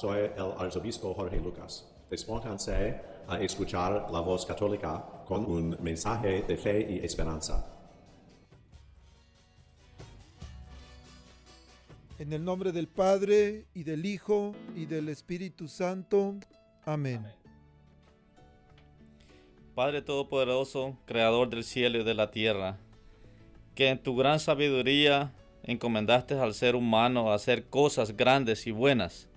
Soy el arzobispo Jorge Lucas. Despónganse a escuchar la voz católica con un mensaje de fe y esperanza. En el nombre del Padre y del Hijo y del Espíritu Santo. Amén. Padre Todopoderoso, Creador del cielo y de la tierra, que en tu gran sabiduría encomendaste al ser humano a hacer cosas grandes y buenas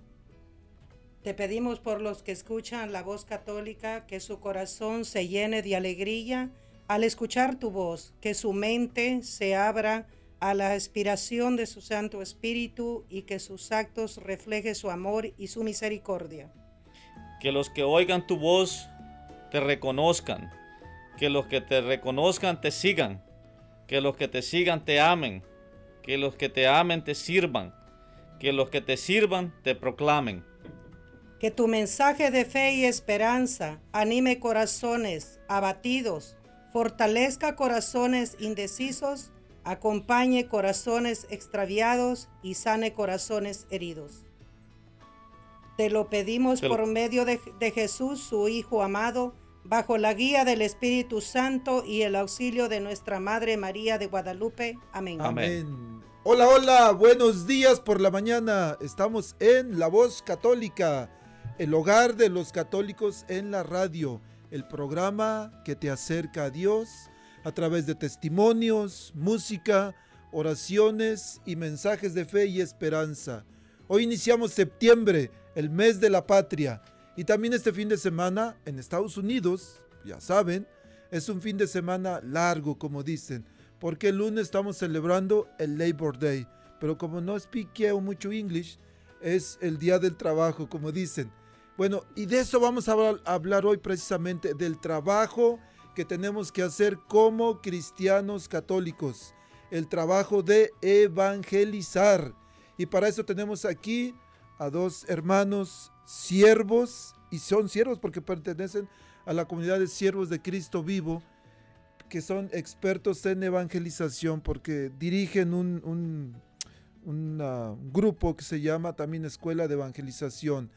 te pedimos por los que escuchan la voz católica, que su corazón se llene de alegría al escuchar tu voz, que su mente se abra a la aspiración de su Santo Espíritu y que sus actos reflejen su amor y su misericordia. Que los que oigan tu voz te reconozcan, que los que te reconozcan te sigan, que los que te sigan te amen, que los que te amen te sirvan, que los que te sirvan te proclamen que tu mensaje de fe y esperanza anime corazones abatidos, fortalezca corazones indecisos, acompañe corazones extraviados y sane corazones heridos. Te lo pedimos por medio de, Jesús, su Hijo amado, bajo la guía del Espíritu Santo y el auxilio de nuestra Madre María de Guadalupe. Amén. Amén. Hola, hola, buenos días por la mañana. Estamos en La Voz Católica el hogar de los católicos en la radio, el programa que te acerca a Dios a través de testimonios, música, oraciones y mensajes de fe y esperanza. Hoy iniciamos septiembre, el mes de la patria, y también este fin de semana en Estados Unidos, ya saben, es un fin de semana largo, como dicen, porque el lunes estamos celebrando el Labor Day, pero como no speakeo mucho English, es el día del trabajo, como dicen. Bueno, y de eso vamos a hablar hoy precisamente, del trabajo que tenemos que hacer como cristianos católicos, el trabajo de evangelizar. Y para eso tenemos aquí a dos hermanos siervos, y son siervos porque pertenecen a la comunidad de siervos de Cristo vivo, que son expertos en evangelización porque dirigen un, grupo que se llama también Escuela de Evangelización.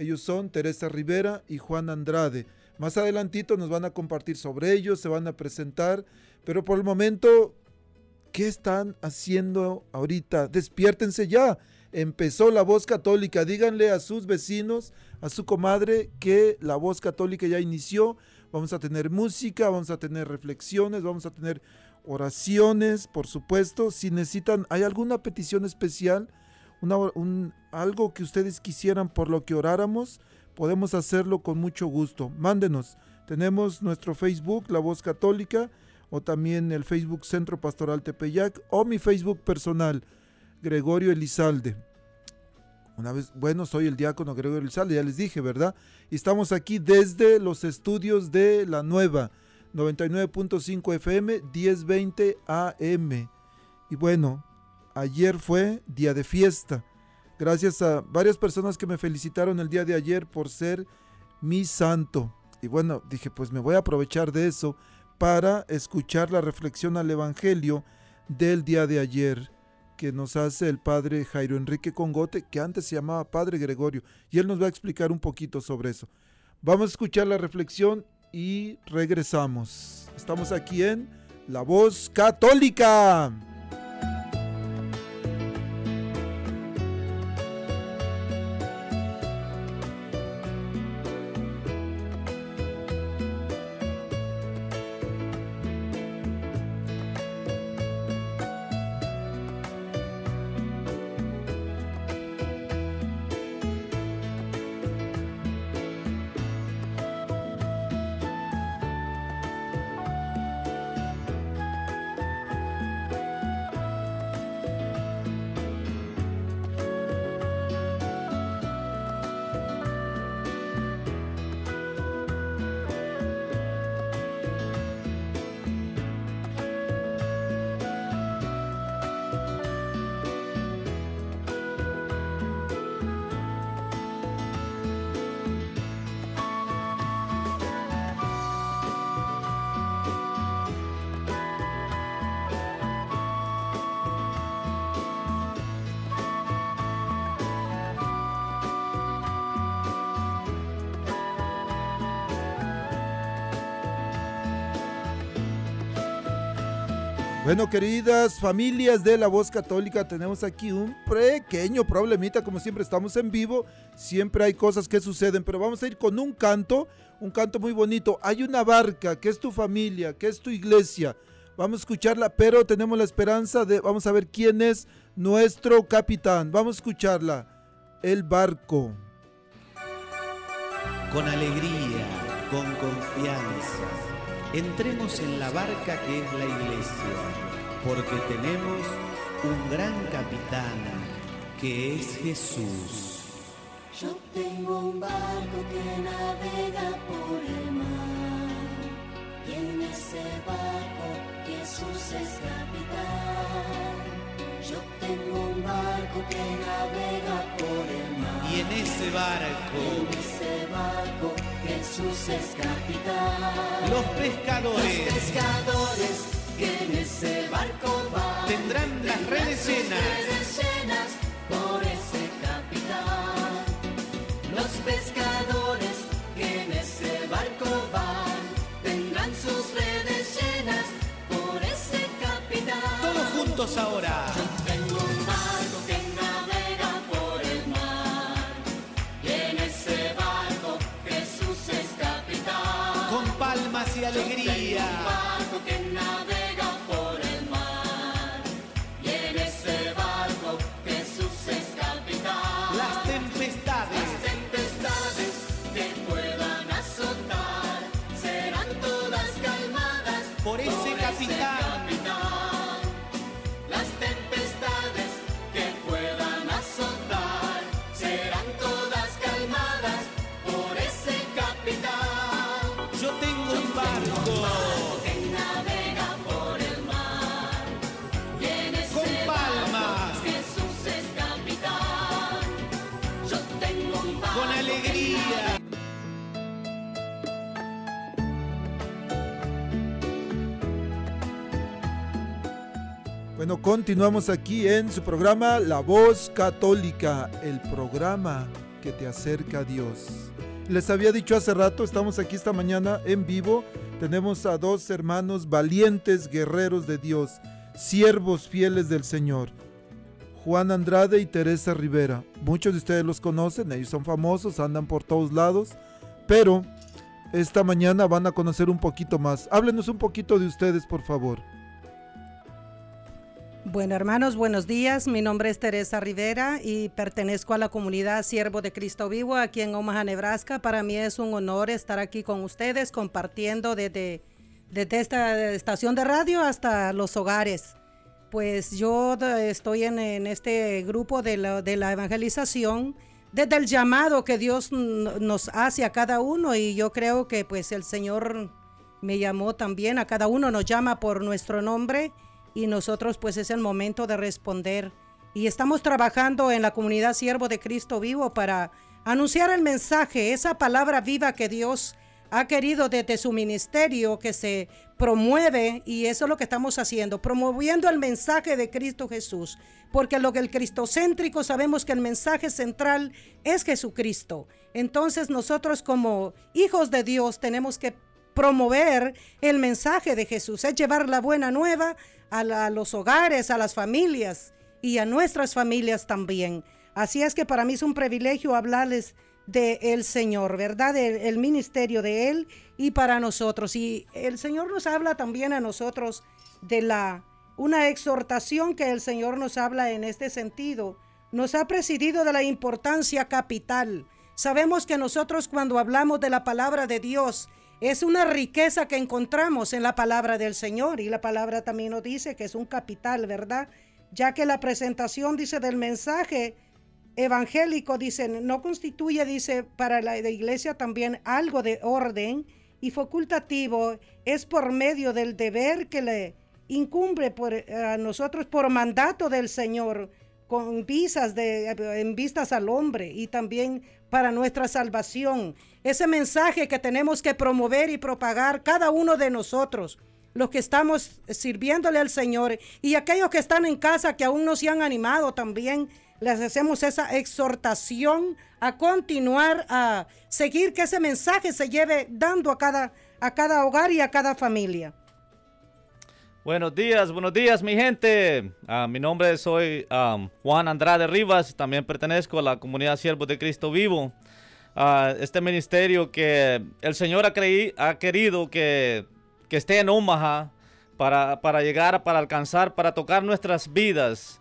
Ellos son Teresa Rivera y Juan Andrade. Más adelantito nos van a compartir sobre ellos, se van a presentar, pero por el momento, ¿qué están haciendo ahorita? Despiértense ya. Empezó la voz católica. Díganle a sus vecinos, a su comadre, que la voz católica ya inició. Vamos a tener música, vamos a tener reflexiones, vamos a tener oraciones, por supuesto. Si necesitan, ¿hay alguna petición especial? Un, algo que ustedes quisieran por lo que oráramos, podemos hacerlo con mucho gusto. Mándenos. Tenemos nuestro Facebook, La Voz Católica, o también el Facebook Centro Pastoral Tepeyac, o mi Facebook personal, Gregorio Elizalde. Una vez, bueno, soy el diácono Gregorio Elizalde, ya les dije, ¿verdad? Y estamos aquí desde los estudios de la nueva 99.5 FM, 1020 AM. Y bueno, ayer fue día de fiesta. Gracias a varias personas que me felicitaron el día de ayer por ser mi santo. Y bueno, dije, pues me voy a aprovechar de eso para escuchar la reflexión al Evangelio del día de ayer que nos hace el padre Jairo Enrique Congote, que antes se llamaba Padre Gregorio, y él nos va a explicar un poquito sobre eso. Vamos a escuchar la reflexión y regresamos. Estamos aquí en La Voz Católica. Bueno, queridas familias de la voz católica, tenemos aquí un pequeño problemita, como siempre estamos en vivo, siempre hay cosas que suceden, pero vamos a ir con un canto, un canto muy bonito. Hay una barca que es tu familia, que es tu iglesia. Vamos a escucharla, pero tenemos la esperanza de, vamos a ver quién es nuestro capitán. Vamos a escucharla. El barco. Con alegría, con confianza, entremos en la barca que es la iglesia, porque tenemos un gran capitán que es Jesús. Yo tengo un barco que navega por el mar y en ese barco Jesús es capitán. Yo tengo un barco que navega por el mar. Y en ese barco, En ese barco Jesús es capitán. los Los pescadores pescadores que en ese barco van tendrán las redes llenas. redes llenas por ese capitán. Los pescadores que en ese barco van tendrán sus redes llenas por ese capitán. Todos juntos ahora. Con alegría. Bueno, continuamos aquí en su programa La Voz Católica, el programa que te acerca a Dios. Les había dicho hace rato, estamos aquí esta mañana en vivo, tenemos a dos hermanos valientes guerreros de Dios, siervos fieles del Señor, Juan Andrade y Teresa Rivera. Muchos de ustedes los conocen, ellos son famosos, andan por todos lados, pero esta mañana van a conocer un poquito más. Háblenos un poquito de ustedes, por favor. Bueno, hermanos, buenos días. Mi nombre es Teresa Rivera y pertenezco a la comunidad Siervo de Cristo Vivo aquí en Omaha, Nebraska. Para mí es un honor estar aquí con ustedes compartiendo desde, desde esta estación de radio hasta los hogares. Pues yo estoy en, este grupo de la, de la evangelización desde el llamado que Dios nos hace a cada uno y yo creo que pues el Señor me llamó también, a cada uno nos llama por nuestro nombre y nosotros pues es el momento de responder. Y estamos trabajando en la comunidad Siervo de Cristo Vivo para anunciar el mensaje, esa palabra viva que Dios ha querido desde su ministerio que se promueve y eso es lo que estamos haciendo, promoviendo el mensaje de Cristo Jesús, porque lo que el cristocéntrico sabemos que el mensaje central es Jesucristo. Entonces nosotros como hijos de Dios tenemos que promover el mensaje de Jesús, es llevar la buena nueva a, a los hogares, a las familias y a nuestras familias también. Así es que para mí es un privilegio hablarles de el Señor, ¿verdad? El, el ministerio de Él y para nosotros. Y el Señor nos habla también a nosotros de la una exhortación que el Señor nos habla en este sentido. Nos ha presidido de la importancia capital. Sabemos que nosotros cuando hablamos de la palabra de Dios, es una riqueza que encontramos en la palabra del Señor y la palabra también nos dice que es un capital, ¿verdad? Ya que la presentación dice del mensaje evangélico, dice, no constituye, dice, para la, iglesia también algo de orden y facultativo, es por medio del deber que le incumbe eh, a nosotros por mandato del Señor, con visas de, en vistas al hombre y también para nuestra salvación. Ese mensaje que tenemos que promover y propagar cada uno de nosotros, los que estamos sirviéndole al Señor y aquellos que están en casa que aún no se han animado también, les hacemos esa exhortación a continuar, a seguir que ese mensaje se lleve dando a cada, a cada hogar y a cada familia. Buenos días, buenos días mi gente. Ah, mi nombre es soy um, Juan Andrade Rivas, también pertenezco a la comunidad Siervos de Cristo Vivo. Ah, este ministerio que el Señor ha, ha querido que, que esté en Omaha para, para, llegar, para alcanzar, para tocar nuestras vidas.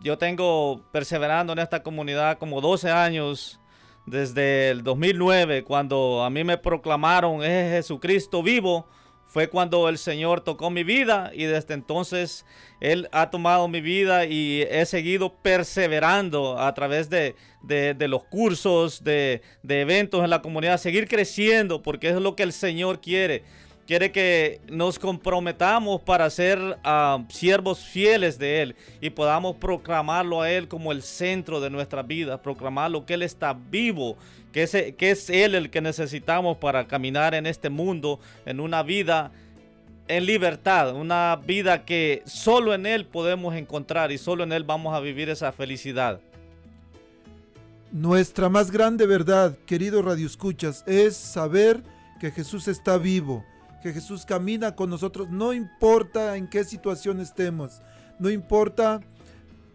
Yo tengo perseverando en esta comunidad como 12 años desde el 2009 cuando a mí me proclamaron es Jesucristo vivo fue cuando el Señor tocó mi vida y desde entonces Él ha tomado mi vida y he seguido perseverando a través de, los cursos, de, eventos en la comunidad, seguir creciendo porque es lo que el Señor quiere. Quiere que nos comprometamos para ser ah, siervos fieles de Él y podamos proclamarlo a Él como el centro de nuestra vida, proclamarlo que Él está vivo que es, que es Él el que necesitamos para caminar en este mundo, en una vida en libertad, una vida que solo en Él podemos encontrar y solo en Él vamos a vivir esa felicidad. Nuestra más grande verdad, querido Radio Escuchas, es saber que Jesús está vivo, que Jesús camina con nosotros, no importa en qué situación estemos, no importa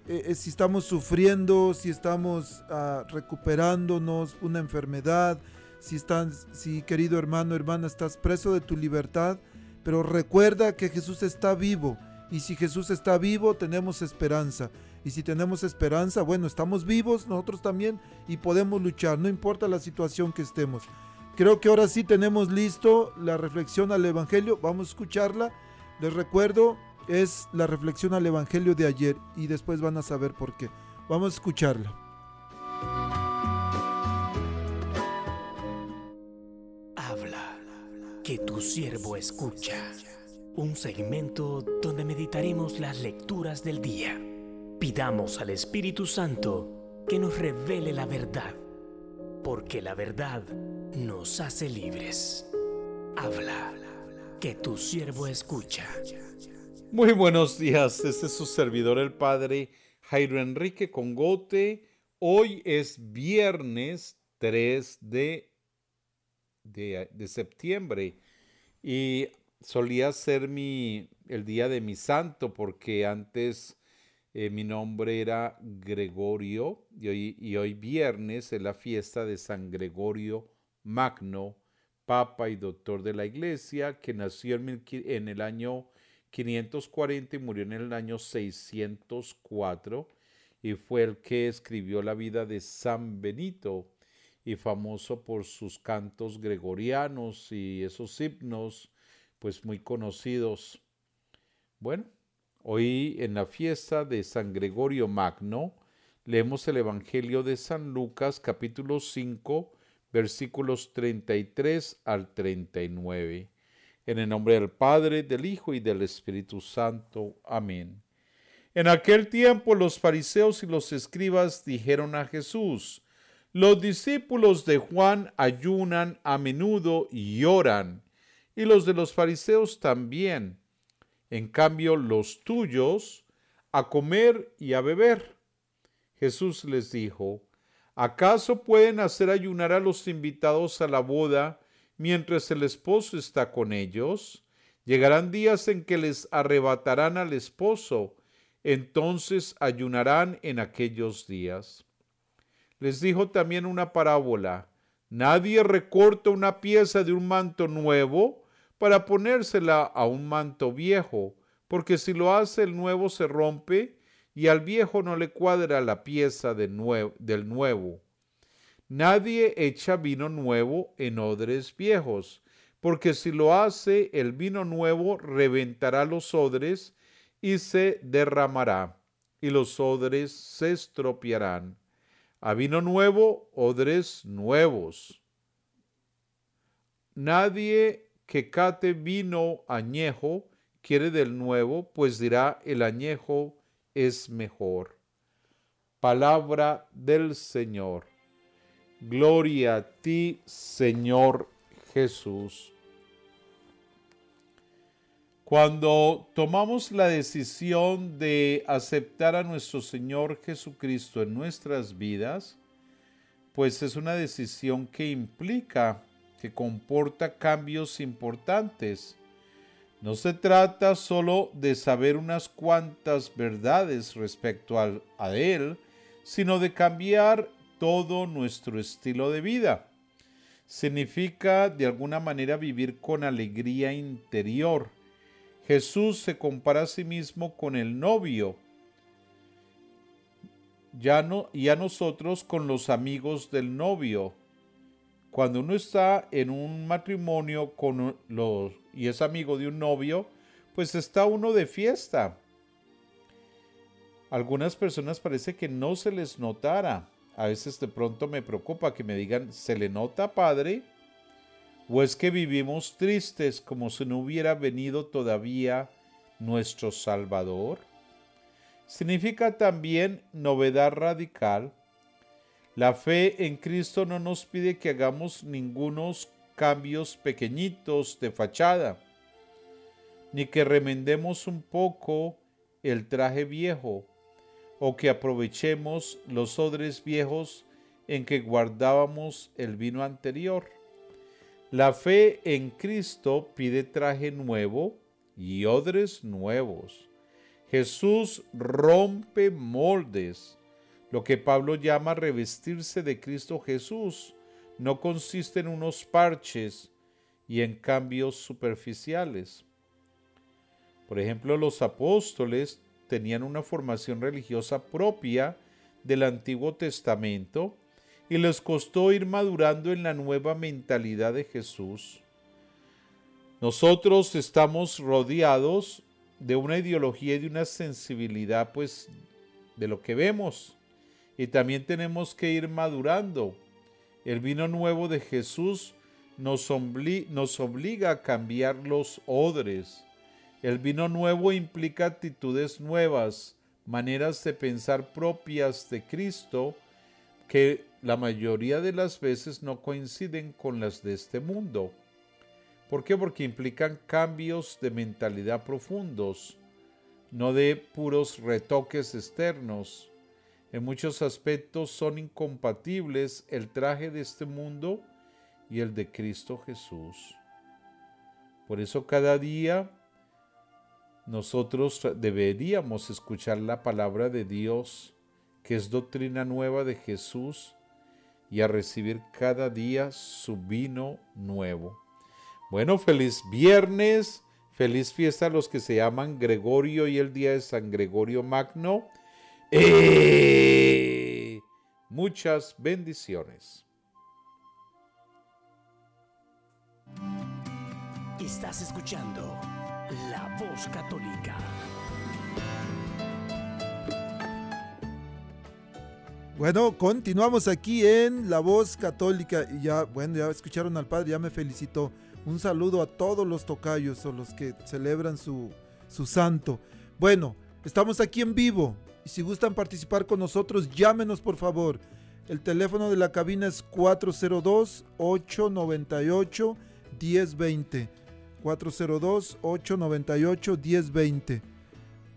eh, eh, si estamos sufriendo, si estamos ah, recuperándonos una enfermedad, si estás, si querido hermano, hermana, estás preso de tu libertad, pero recuerda que Jesús está vivo. Y si Jesús está vivo, tenemos esperanza. Y si tenemos esperanza, bueno, estamos vivos nosotros también y podemos luchar, no importa la situación que estemos. Creo que ahora sí tenemos listo la reflexión al Evangelio. Vamos a escucharla. Les recuerdo, es la reflexión al Evangelio de ayer y después van a saber por qué. Vamos a escucharla. Habla, que tu siervo escucha. Un segmento donde meditaremos las lecturas del día. Pidamos al Espíritu Santo que nos revele la verdad, porque la verdad nos hace libres. Habla, que tu siervo escucha. Muy buenos días, este es su servidor el Padre Jairo Enrique Congote. Hoy es viernes 3 de, de, septiembre y solía ser mi, el día de mi santo porque antes eh, mi nombre era Gregorio y hoy, y hoy viernes es la fiesta de San Gregorio Magno, Papa y Doctor de la Iglesia, que nació en, el año 540 y murió en el año 604 y fue el que escribió la vida de San Benito y famoso por sus cantos gregorianos y esos himnos pues muy conocidos. Bueno, hoy en la fiesta de San Gregorio Magno leemos el Evangelio de San Lucas capítulo 5 versículos 33 al 39. En el nombre del Padre, del Hijo y del Espíritu Santo. Amén. En aquel tiempo los fariseos y los escribas dijeron a Jesús, los discípulos de Juan ayunan a menudo y oran, y los de los fariseos también. En cambio, los tuyos a comer y a beber. Jesús les dijo, ¿acaso pueden hacer ayunar a los invitados a la boda mientras el esposo está con ellos. Llegarán días en que les arrebatarán al esposo, entonces ayunarán en aquellos días. Les dijo también una parábola. Nadie recorta una pieza de un manto nuevo para ponérsela a un manto viejo, porque si lo hace el nuevo se rompe y al viejo no le cuadra la pieza del nuevo. Nadie echa vino nuevo en odres viejos, porque si lo hace, el vino nuevo reventará los odres y se derramará, y los odres se estropearán. A vino nuevo, odres nuevos. Nadie que cate vino añejo quiere del nuevo, pues dirá el añejo es mejor. Palabra del Señor. Gloria a ti, Señor Jesús. Cuando tomamos la decisión de aceptar a nuestro Señor Jesucristo en nuestras vidas, pues es una decisión que implica, que comporta cambios importantes. No se trata solo de saber unas cuantas verdades respecto al- a Él, sino de cambiar todo nuestro estilo de vida. Significa de alguna manera vivir con alegría interior. Jesús se compara a sí mismo con el novio ya y a nosotros con los amigos del novio. Cuando uno está en un matrimonio con los, y es amigo de un novio, pues está uno de fiesta. Algunas personas parece que no se les notara. A veces de pronto me preocupa que me digan, ¿se le nota padre? ¿O es que vivimos tristes como si no hubiera venido todavía nuestro Salvador? Significa también novedad radical. La fe en Cristo no nos pide que hagamos ningunos cambios pequeñitos de fachada, ni que remendemos un poco el traje viejo, o que aprovechemos los odres viejos en que guardábamos el vino anterior. La fe en Cristo pide traje nuevo y odres nuevos. Jesús rompe moldes. Lo que Pablo llama revestirse de Cristo Jesús no consiste en unos parches y en cambios superficiales. Por ejemplo, los apóstoles tenían una formación religiosa propia del Antiguo Testamento y les costó ir madurando en la nueva mentalidad de Jesús. Nosotros estamos rodeados de una ideología y de una sensibilidad pues de lo que vemos y también tenemos que ir madurando. El vino nuevo de Jesús nos, obli nos obliga a cambiar los odres. El vino nuevo implica actitudes nuevas, maneras de pensar propias de Cristo que la mayoría de las veces no coinciden con las de este mundo. ¿Por qué? Porque implican cambios de mentalidad profundos, no de puros retoques externos. En muchos aspectos son incompatibles el traje de este mundo y el de Cristo Jesús. Por eso cada día nosotros deberíamos escuchar la palabra de Dios, que es doctrina nueva de Jesús, y a recibir cada día su vino nuevo. Bueno, feliz viernes, feliz fiesta a los que se llaman Gregorio y el día de San Gregorio Magno. ¡Eh! Muchas bendiciones. Estás escuchando La Voz Católica. Bueno, continuamos aquí en La Voz Católica y ya, bueno, ya escucharon al padre, ya me felicitó. Un saludo a todos los tocayos o los que celebran su, su santo. Bueno, estamos aquí en vivo y si gustan participar con nosotros, llámenos por favor. El teléfono de la cabina es 402-898-1020. 402-898-1020.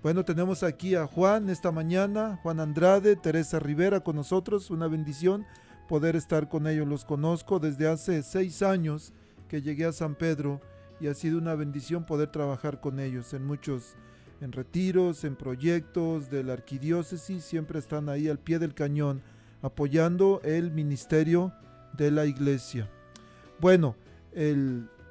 Bueno, tenemos aquí a Juan esta mañana, Juan Andrade, Teresa Rivera con nosotros. Una bendición poder estar con ellos. Los conozco desde hace seis años que llegué a San Pedro y ha sido una bendición poder trabajar con ellos en muchos, en retiros, en proyectos de la arquidiócesis. Siempre están ahí al pie del cañón apoyando el ministerio de la iglesia. Bueno,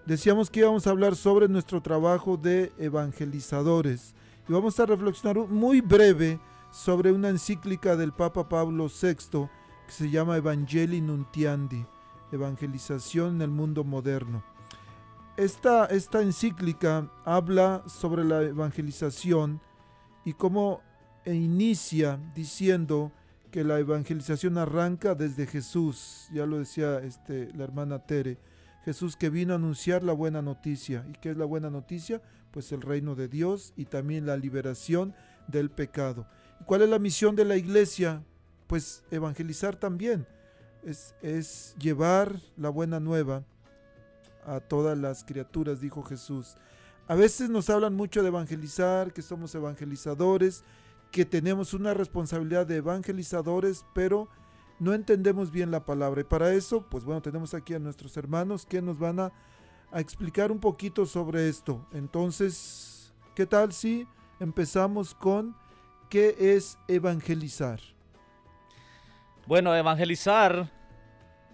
decíamos que íbamos a hablar sobre nuestro trabajo de evangelizadores y vamos a reflexionar muy breve sobre una encíclica del Papa Pablo VI que se llama Evangelii Nuntiandi, Evangelización en el Mundo Moderno. Esta, encíclica habla sobre la evangelización y cómo e inicia diciendo que la evangelización arranca desde Jesús, ya lo decía este, la hermana Tere, Jesús que vino a anunciar la buena noticia. ¿Y qué es la buena noticia? Pues el reino de Dios y también la liberación del pecado. ¿Y cuál es la misión de la iglesia? Pues evangelizar también. Es llevar la buena nueva a todas las criaturas, dijo Jesús. A veces nos hablan mucho de evangelizar, que somos evangelizadores, que tenemos una responsabilidad de evangelizadores, pero no entendemos bien la palabra. Y para eso, pues bueno, tenemos aquí a nuestros hermanos que nos van a, explicar un poquito sobre esto. Entonces, ¿qué tal si empezamos con qué es evangelizar? Bueno, evangelizar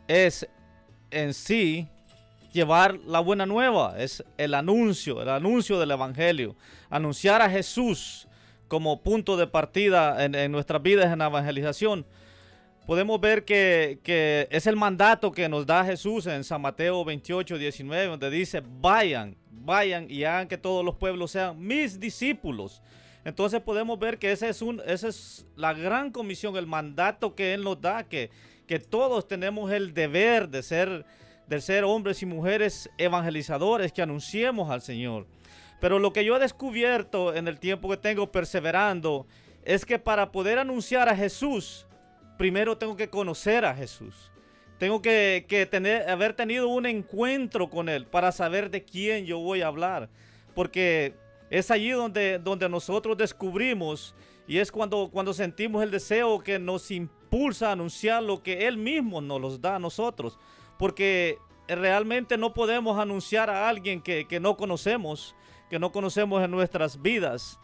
es en sí llevar la buena nueva, es el anuncio, el anuncio del Evangelio, anunciar a Jesús como punto de partida en, nuestras vidas en la evangelización. Podemos ver que, que, es el mandato que nos da Jesús en San Mateo 28, 19, donde dice, vayan, vayan y hagan que todos los pueblos sean mis discípulos. Entonces podemos ver que es, un, esa es la gran comisión, el mandato que Él nos da, que, que todos tenemos el deber de ser, de ser hombres y mujeres evangelizadores, que anunciemos al Señor. Pero lo que yo he descubierto en el tiempo que tengo perseverando es que para poder anunciar a Jesús, primero tengo que conocer a Jesús. Tengo que, que tener, haber tenido un encuentro con Él para saber de quién yo voy a hablar. Porque es allí donde, donde nosotros descubrimos y es cuando, cuando sentimos el deseo que nos impulsa a anunciar lo que Él mismo nos los da a nosotros. Porque realmente no podemos anunciar a alguien que, no conocemos, que no conocemos en nuestras vidas.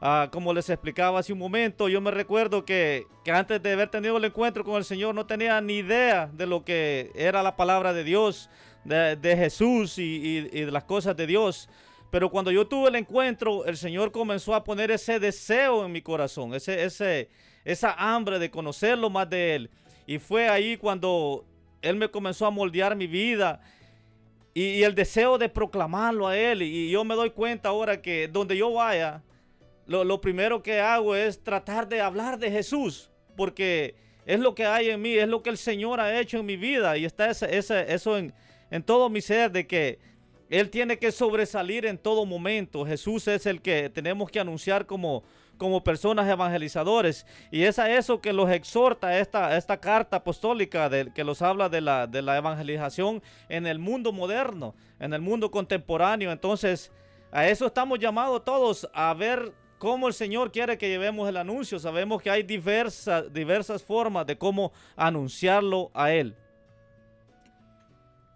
Ah, como les explicaba hace un momento, yo me recuerdo que, antes de haber tenido el encuentro con el Señor no tenía ni idea de lo que era la palabra de Dios, de, Jesús y de las cosas de Dios. Pero cuando yo tuve el encuentro, el Señor comenzó a poner ese deseo en mi corazón, ese, ese, esa hambre de conocerlo más de Él. Y fue ahí cuando Él me comenzó a moldear mi vida y, el deseo de proclamarlo a Él. Y yo me doy cuenta ahora que donde yo vaya, lo, primero que hago es tratar de hablar de Jesús, porque es lo que hay en mí, es lo que el Señor ha hecho en mi vida y está ese, ese, eso en, en todo mi ser de que él tiene que sobresalir en todo momento. Jesús es el que tenemos que anunciar como, como personas evangelizadores. Y es a eso que los exhorta esta, esta carta apostólica que los habla de la, de la evangelización en el mundo moderno, en el mundo contemporáneo. Entonces, a eso estamos llamados todos a ver cómo el Señor quiere que llevemos el anuncio. Sabemos que hay diversas, diversas formas de cómo anunciarlo a Él.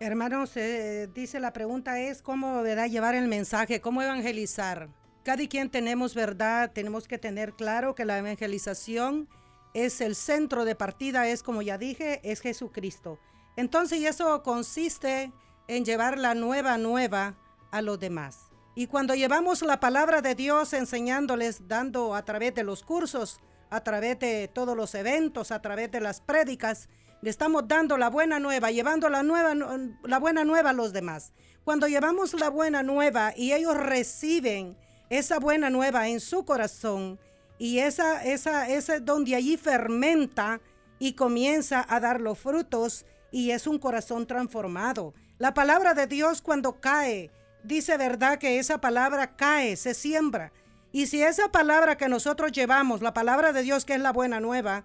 Hermanos, eh, dice la pregunta es cómo llevar el mensaje, cómo evangelizar. Cada quien tenemos verdad, tenemos que tener claro que la evangelización es el centro de partida, es como ya dije, es Jesucristo. Entonces, y eso consiste en llevar la nueva nueva a los demás. Y cuando llevamos la palabra de Dios enseñándoles, dando a través de los cursos, a través de todos los eventos, a través de las prédicas, le estamos dando la buena nueva, llevando la, nueva, la buena nueva a los demás. Cuando llevamos la buena nueva y ellos reciben esa buena nueva en su corazón, y esa, esa, ese donde allí fermenta y comienza a dar los frutos y es un corazón transformado. La palabra de Dios cuando cae, dice verdad que esa palabra cae, se siembra. Y si esa palabra que nosotros llevamos, la palabra de Dios que es la buena nueva,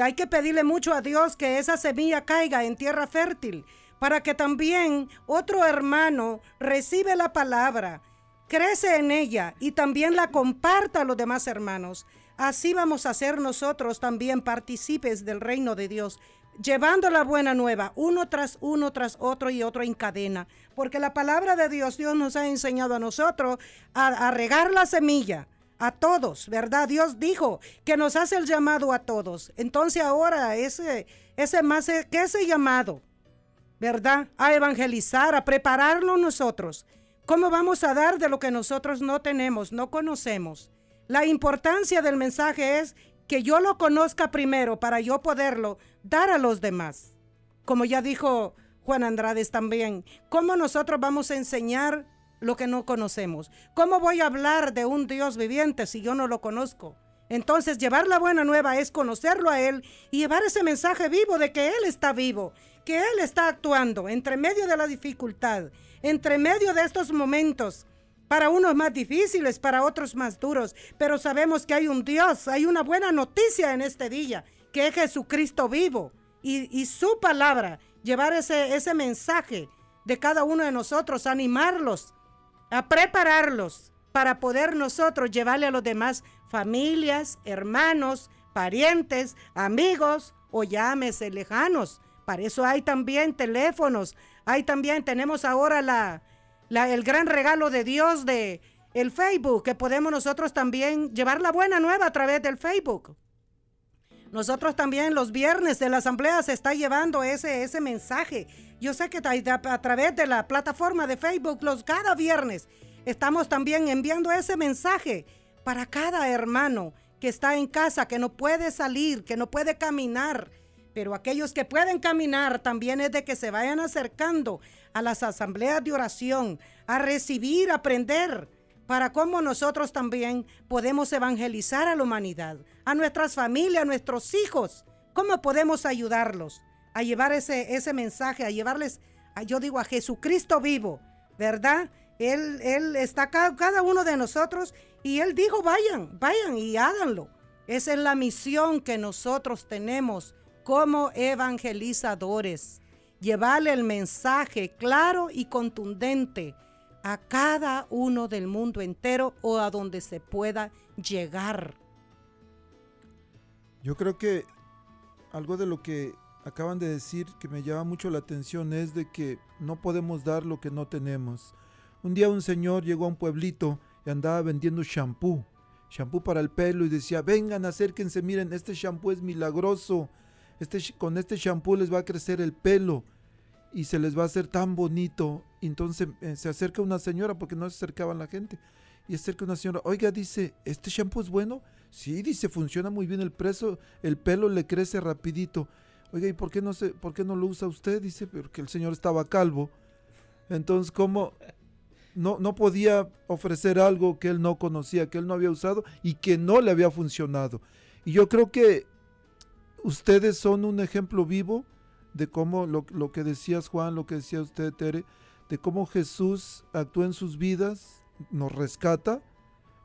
hay que pedirle mucho a Dios que esa semilla caiga en tierra fértil para que también otro hermano recibe la palabra, crece en ella y también la comparta a los demás hermanos. Así vamos a ser nosotros también partícipes del reino de Dios, llevando la buena nueva, uno tras uno, tras otro y otro en cadena. Porque la palabra de Dios, Dios nos ha enseñado a nosotros a, a regar la semilla, a todos, ¿verdad? Dios dijo que nos hace el llamado a todos. Entonces ahora ese, ese más que ese llamado, ¿verdad? A evangelizar, a prepararlo nosotros. ¿Cómo vamos a dar de lo que nosotros no tenemos, no conocemos? La importancia del mensaje es que yo lo conozca primero para yo poderlo dar a los demás. Como ya dijo Juan Andrades también, ¿cómo nosotros vamos a enseñar lo que no conocemos. ¿Cómo voy a hablar de un Dios viviente si yo no lo conozco? Entonces llevar la buena nueva es conocerlo a Él y llevar ese mensaje vivo de que Él está vivo, que Él está actuando entre medio de la dificultad, entre medio de estos momentos, para unos más difíciles, para otros más duros, pero sabemos que hay un Dios, hay una buena noticia en este día, que es Jesucristo vivo. Y, su palabra, llevar ese, ese mensaje de cada uno de nosotros, animarlos a prepararlos para poder nosotros llevarle a los demás familias, hermanos, parientes, amigos o llámese lejanos. Para eso hay también teléfonos, hay también, tenemos ahora la, el gran regalo de Dios de el Facebook, que podemos nosotros también llevar la buena nueva a través del Facebook. Nosotros también los viernes de la asamblea se está llevando ese, ese mensaje. Yo sé que a través de la plataforma de Facebook, los cada viernes, estamos también enviando ese mensaje para cada hermano que está en casa, que no puede salir, que no puede caminar. Pero aquellos que pueden caminar también es de que se vayan acercando a las asambleas de oración, a recibir, aprender, para cómo nosotros también podemos evangelizar a la humanidad, a nuestras familias, a nuestros hijos, cómo podemos ayudarlos a llevar ese, ese mensaje, a llevarles, a- yo digo, a Jesucristo vivo, ¿verdad? Él, él está ca- cada uno de nosotros y Él dijo, vayan, vayan y háganlo. Esa es la misión que nosotros tenemos como evangelizadores. Llevarle el mensaje claro y contundente a cada uno del mundo entero o a donde se pueda llegar. Yo creo que algo de lo que acaban de decir que me llama mucho la atención es de que no podemos dar lo que no tenemos. Un día un señor llegó a un pueblito y andaba vendiendo shampoo, shampoo para el pelo y decía, vengan, acérquense, miren, este shampoo es milagroso, este, con este shampoo les va a crecer el pelo y se les va a hacer tan bonito. Entonces eh, se acerca una señora porque no se acercaba la gente y acerca una señora, oiga, dice, ¿este shampoo es bueno? Sí, dice, funciona muy bien el preso, el pelo le crece rapidito. Oiga, ¿y por qué no se, por qué no lo usa usted? Dice, porque el señor estaba calvo. Entonces, ¿cómo? No, no podía ofrecer algo que él no conocía, que él no había usado y que no le había funcionado. Y yo creo que ustedes son un ejemplo vivo de cómo lo, que decías Juan, lo que decía usted Tere, de cómo Jesús actúa en sus vidas, nos rescata.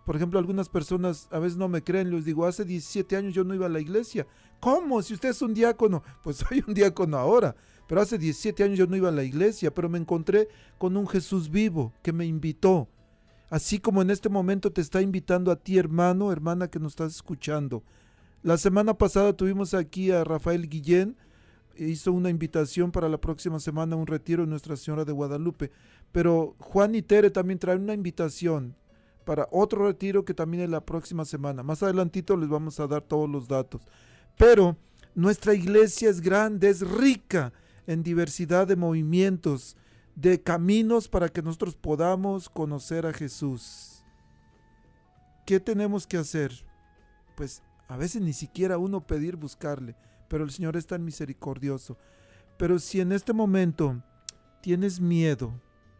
Por ejemplo, algunas personas a veces no me creen, les digo, hace 17 años yo no iba a la iglesia. ¿Cómo? Si usted es un diácono, pues soy un diácono ahora. Pero hace 17 años yo no iba a la iglesia, pero me encontré con un Jesús vivo que me invitó. Así como en este momento te está invitando a ti, hermano, hermana que nos estás escuchando. La semana pasada tuvimos aquí a Rafael Guillén, hizo una invitación para la próxima semana, un retiro en Nuestra Señora de Guadalupe. Pero Juan y Tere también traen una invitación para otro retiro que también es la próxima semana. Más adelantito les vamos a dar todos los datos. Pero nuestra iglesia es grande, es rica en diversidad de movimientos, de caminos para que nosotros podamos conocer a Jesús. ¿Qué tenemos que hacer? Pues a veces ni siquiera uno pedir buscarle, pero el Señor es tan misericordioso. Pero si en este momento tienes miedo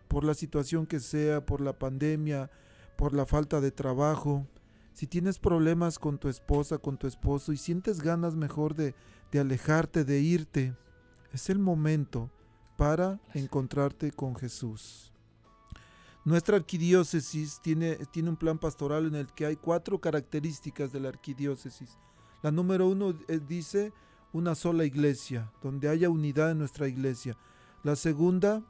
por la situación que sea, por la pandemia, por la falta de trabajo, si tienes problemas con tu esposa, con tu esposo y sientes ganas mejor de, de alejarte, de irte, es el momento para encontrarte con Jesús. Nuestra arquidiócesis tiene, tiene un plan pastoral en el que hay cuatro características de la arquidiócesis. La número uno eh, dice una sola iglesia, donde haya unidad en nuestra iglesia. La segunda,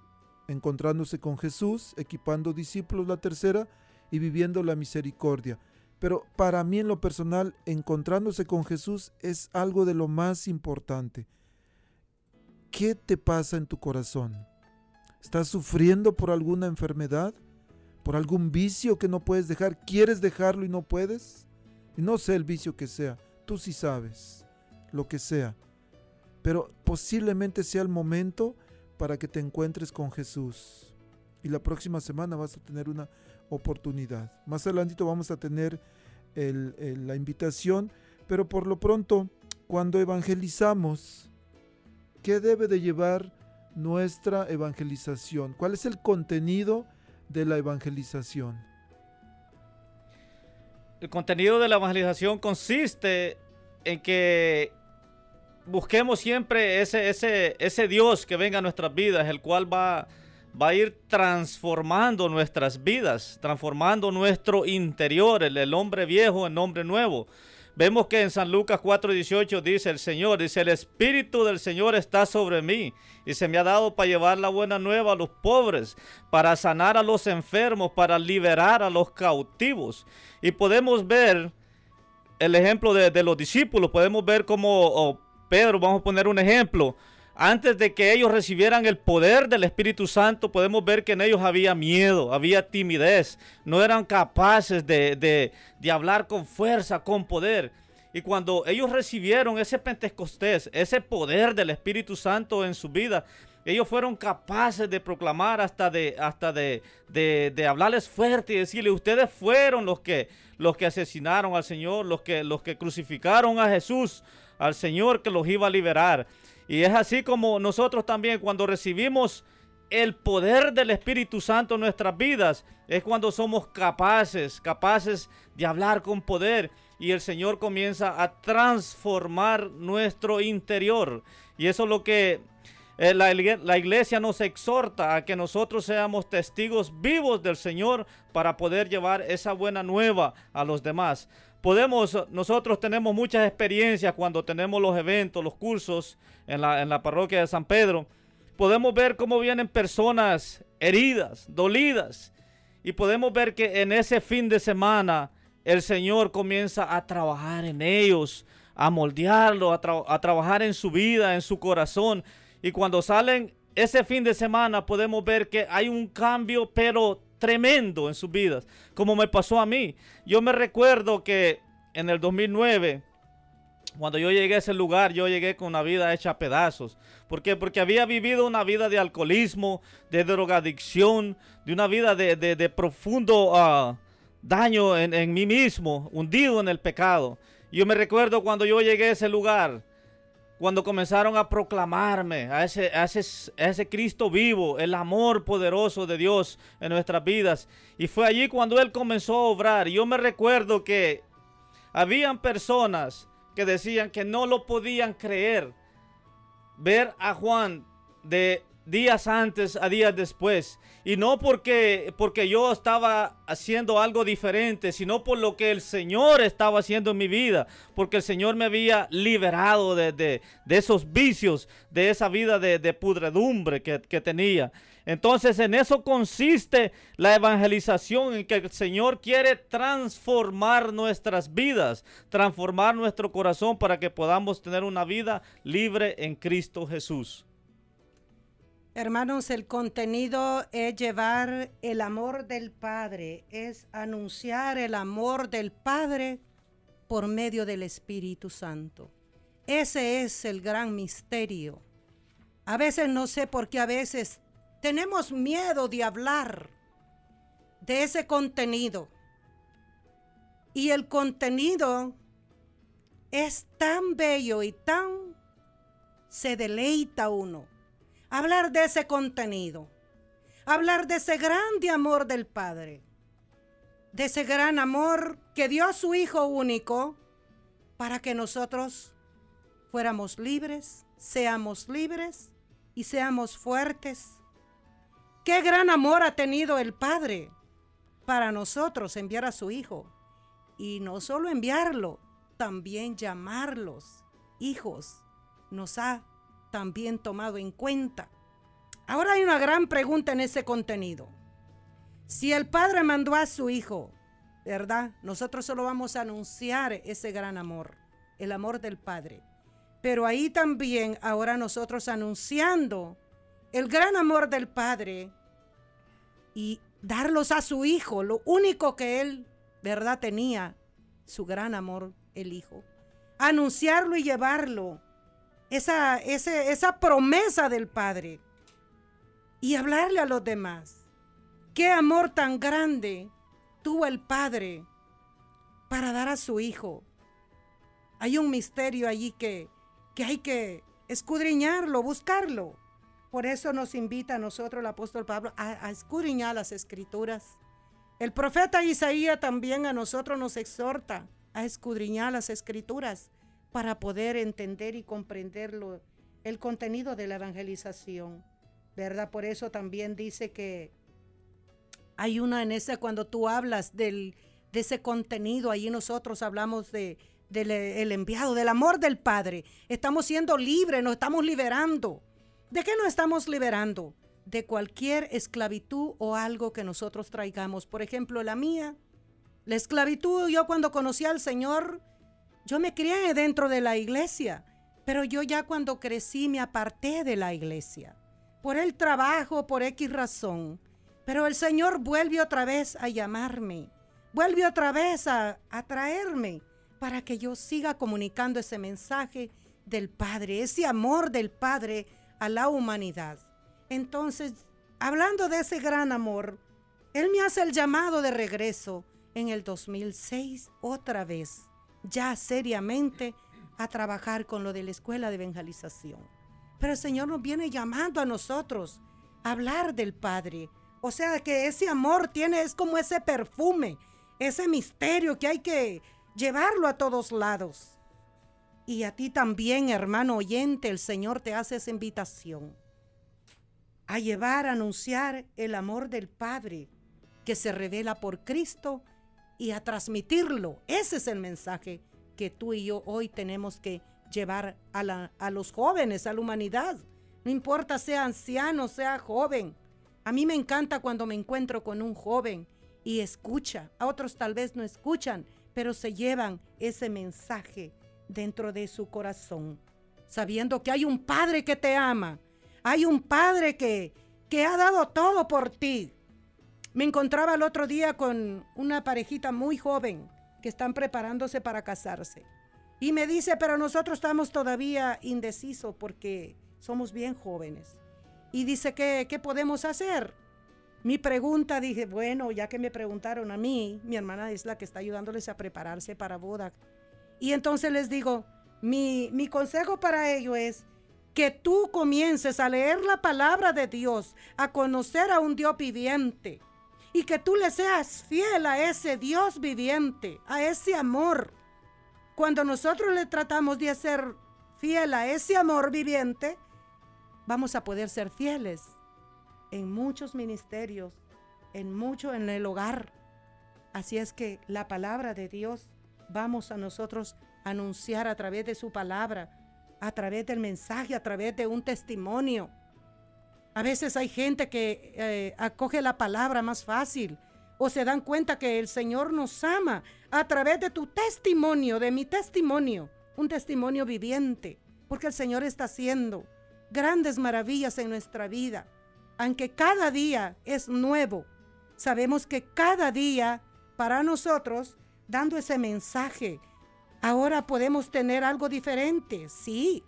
encontrándose con Jesús, equipando discípulos. La tercera, y viviendo la misericordia. Pero para mí en lo personal, encontrándose con Jesús es algo de lo más importante. ¿Qué te pasa en tu corazón? ¿Estás sufriendo por alguna enfermedad? ¿Por algún vicio que no puedes dejar? ¿Quieres dejarlo y no puedes? Y no sé el vicio que sea, tú sí sabes lo que sea. Pero posiblemente sea el momento para que te encuentres con Jesús. Y la próxima semana vas a tener una oportunidad. Más adelantito vamos a tener la invitación, pero por lo pronto, cuando evangelizamos, ¿qué debe de llevar nuestra evangelización? ¿Cuál es el contenido de la evangelización? El contenido de la evangelización consiste en que busquemos siempre ese, ese, ese Dios que venga a nuestras vidas, el cual va, va a ir transformando nuestras vidas, transformando nuestro interior, el, el hombre viejo en hombre nuevo. Vemos que en San Lucas 4:18 dice el Señor, dice, el Espíritu del Señor está sobre mí y se me ha dado para llevar la buena nueva a los pobres, para sanar a los enfermos, para liberar a los cautivos. Y podemos ver el ejemplo de, los discípulos, podemos ver como oh, Pedro, vamos a poner un ejemplo, antes de que ellos recibieran el poder del Espíritu Santo, podemos ver que en ellos había miedo, había timidez, no eran capaces de, hablar con fuerza, con poder. Y cuando ellos recibieron ese Pentecostés, ese poder del Espíritu Santo en su vida, ellos fueron capaces de proclamar hasta de, hasta de, de, hablarles fuerte y decirle, ustedes fueron los que, los que asesinaron al Señor, los que, los que crucificaron a Jesús, al Señor que los iba a liberar. Y es así como nosotros también cuando recibimos el poder del Espíritu Santo en nuestras vidas, es cuando somos capaces, capaces de hablar con poder y el Señor comienza a transformar nuestro interior. Y eso es lo que eh, la, la, iglesia nos exhorta a que nosotros seamos testigos vivos del Señor para poder llevar esa buena nueva a los demás. Podemos, nosotros tenemos muchas experiencias cuando tenemos los eventos, los cursos en la, en la parroquia de San Pedro. Podemos ver cómo vienen personas heridas, dolidas. Y podemos ver que en ese fin de semana el Señor comienza a trabajar en ellos, a moldearlo, a, a trabajar en su vida, en su corazón. Y cuando salen ese fin de semana podemos ver que hay un cambio, pero tremendo en sus vidas, como me pasó a mí. Yo me recuerdo que en el 2009, cuando yo llegué a ese lugar, yo llegué con una vida hecha a pedazos. ¿Por qué? Porque había vivido una vida de alcoholismo, de drogadicción, de una vida de, profundo ah, daño en, en mí mismo, hundido en el pecado. Yo me recuerdo cuando yo llegué a ese lugar, cuando comenzaron a proclamarme a ese, ese, ese, Cristo vivo, el amor poderoso de Dios en nuestras vidas. Y fue allí cuando Él comenzó a obrar. Yo me recuerdo que habían personas que decían que no lo podían creer. Ver a Juan de días antes a días después. Y no porque, porque yo estaba haciendo algo diferente, sino por lo que el Señor estaba haciendo en mi vida. Porque el Señor me había liberado de, de, esos vicios, de esa vida de, de pudredumbre que, que tenía. Entonces en eso consiste la evangelización, en que el Señor quiere transformar nuestras vidas, transformar nuestro corazón para que podamos tener una vida libre en Cristo Jesús. Hermanos, el contenido es llevar el amor del Padre, es anunciar el amor del Padre por medio del Espíritu Santo. Ese es el gran misterio. A veces no sé por qué a veces tenemos miedo de hablar de ese contenido. Y el contenido es tan bello y tan se deleita uno hablar de ese contenido, hablar de ese grande amor del Padre, de ese gran amor que dio a su Hijo único para que nosotros fuéramos libres, seamos libres y seamos fuertes. Qué gran amor ha tenido el Padre para nosotros enviar a su Hijo. Y no solo enviarlo, también llamarlos hijos. Nos ha también tomado en cuenta. Ahora hay una gran pregunta en ese contenido. Si el Padre mandó a su Hijo, ¿verdad? Nosotros solo vamos a anunciar ese gran amor, el amor del Padre. Pero ahí también ahora nosotros anunciando el gran amor del Padre y darlos a su Hijo, lo único que Él, ¿verdad? Tenía, su gran amor, el Hijo. Anunciarlo y llevarlo esa, esa promesa del Padre y hablarle a los demás. Qué amor tan grande tuvo el Padre para dar a su Hijo. Hay un misterio allí que, que hay que escudriñarlo, buscarlo. Por eso nos invita a nosotros el apóstol Pablo a, a, escudriñar las escrituras. El profeta Isaías también a nosotros nos exhorta a escudriñar las escrituras para poder entender y comprender el contenido de la evangelización, ¿verdad? Por eso también dice que hay una en ese, cuando tú hablas del, de ese contenido, ahí nosotros hablamos de, del el enviado, del amor del Padre. Estamos siendo libres, nos estamos liberando. ¿De qué nos estamos liberando? De cualquier esclavitud o algo que nosotros traigamos. Por ejemplo, la mía, la esclavitud, yo cuando conocí al Señor, yo me crié dentro de la iglesia Pero yo ya cuando crecí me aparté de la iglesia. Por el trabajo, por X razón. Pero el Señor vuelve otra vez a llamarme. Vuelve otra vez a, a traerme para que yo siga comunicando ese mensaje del Padre, ese amor del Padre a la humanidad. Entonces, hablando de ese gran amor, Él me hace el llamado de regreso en el 2006 otra vez, ya seriamente, a trabajar con lo de la escuela de evangelización. Pero el Señor nos viene llamando a nosotros a hablar del Padre. O sea que ese amor tiene, es como ese perfume, ese misterio que hay que llevarlo a todos lados. Y a ti también, hermano oyente, el Señor te hace esa invitación a llevar, a anunciar el amor del Padre que se revela por Cristo y a transmitirlo. Ese es el mensaje que tú y yo hoy tenemos que llevar a, la, a los jóvenes, a la humanidad. No importa sea anciano, sea joven. A mí me encanta cuando me encuentro con un joven y escucha. A otros tal vez no escuchan, pero se llevan ese mensaje dentro de su corazón, sabiendo que hay un Padre que te ama, hay un Padre que, que ha dado todo por ti. Me encontraba el otro día con una parejita muy joven que están preparándose para casarse. Y me dice, pero nosotros estamos todavía indecisos porque somos bien jóvenes. Y dice, ¿qué, qué podemos hacer? Mi pregunta, dije, bueno, ya que me preguntaron a mí, mi hermana es la que está ayudándoles a prepararse para boda. Y entonces les digo, mi, mi consejo para ello es que tú comiences a leer la palabra de Dios, a conocer a un Dios viviente y que tú le seas fiel a ese Dios viviente, a ese amor. Cuando nosotros le tratamos de ser fiel a ese amor viviente, vamos a poder ser fieles en muchos ministerios, en mucho en el hogar. Así es que la palabra de Dios vamos a nosotros anunciar a través de su palabra, a través del mensaje, a través de un testimonio. A veces hay gente que eh, acoge la palabra más fácil o se dan cuenta que el Señor nos ama a través de tu testimonio, de mi testimonio, un testimonio viviente, porque el Señor está haciendo grandes maravillas en nuestra vida. Aunque cada día es nuevo, sabemos que cada día para nosotros dando ese mensaje. Ahora podemos tener algo diferente, sí,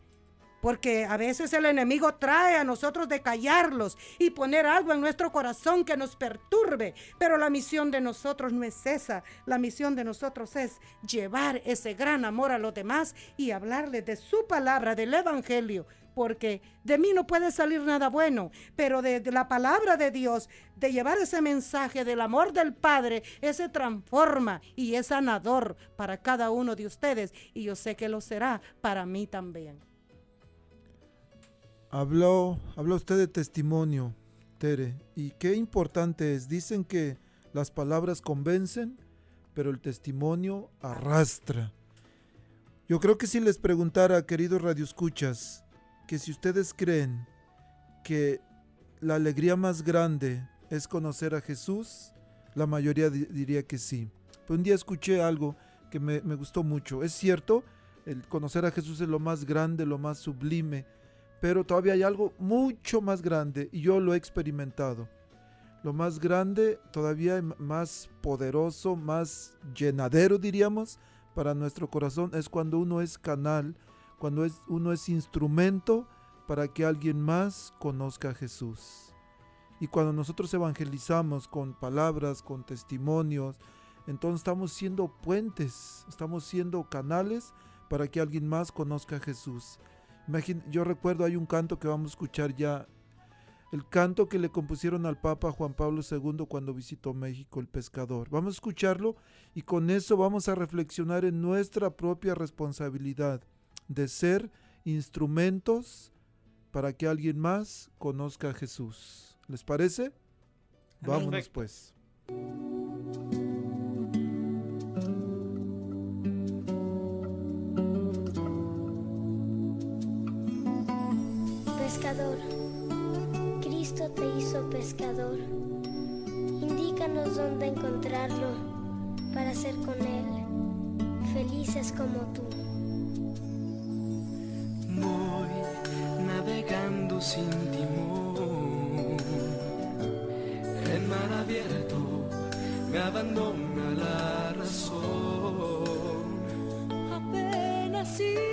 porque a veces el enemigo trae a nosotros de callarlos y poner algo en nuestro corazón que nos perturbe. Pero la misión de nosotros no es esa. La misión de nosotros es llevar ese gran amor a los demás y hablarles de su palabra, del Evangelio, porque de mí no puede salir nada bueno, pero de, la palabra de Dios, de llevar ese mensaje del amor del Padre, ese transforma y es sanador para cada uno de ustedes y yo sé que lo será para mí también. Habló, habló usted de testimonio, Tere, y qué importante es. Dicen que las palabras convencen, pero el testimonio arrastra. Yo creo que si les preguntara, queridos radioescuchas, que si ustedes creen que la alegría más grande es conocer a Jesús, la mayoría diría que sí. Pero un día escuché algo que me, me gustó mucho. Es cierto, el conocer a Jesús es lo más grande, lo más sublime, pero todavía hay algo mucho más grande y yo lo he experimentado. Lo más grande, todavía más poderoso, más llenadero diríamos, para nuestro corazón es cuando uno es canal cuando es, uno es instrumento para que alguien más conozca a Jesús. Y cuando nosotros evangelizamos con palabras, con testimonios, entonces estamos siendo puentes, estamos siendo canales para que alguien más conozca a Jesús. Yo recuerdo hay un canto que vamos a escuchar ya, el canto que le compusieron al Papa Juan Pablo II cuando visitó México, el pescador. Vamos a escucharlo y con eso vamos a reflexionar en nuestra propia responsabilidad de ser instrumentos para que alguien más conozca a Jesús. ¿Les parece? Vámonos pues. Pescador, Cristo te hizo pescador. Indícanos dónde encontrarlo para ser con Él felices como tú. sin timón. En mar abierto me abandona la razón. Apenas si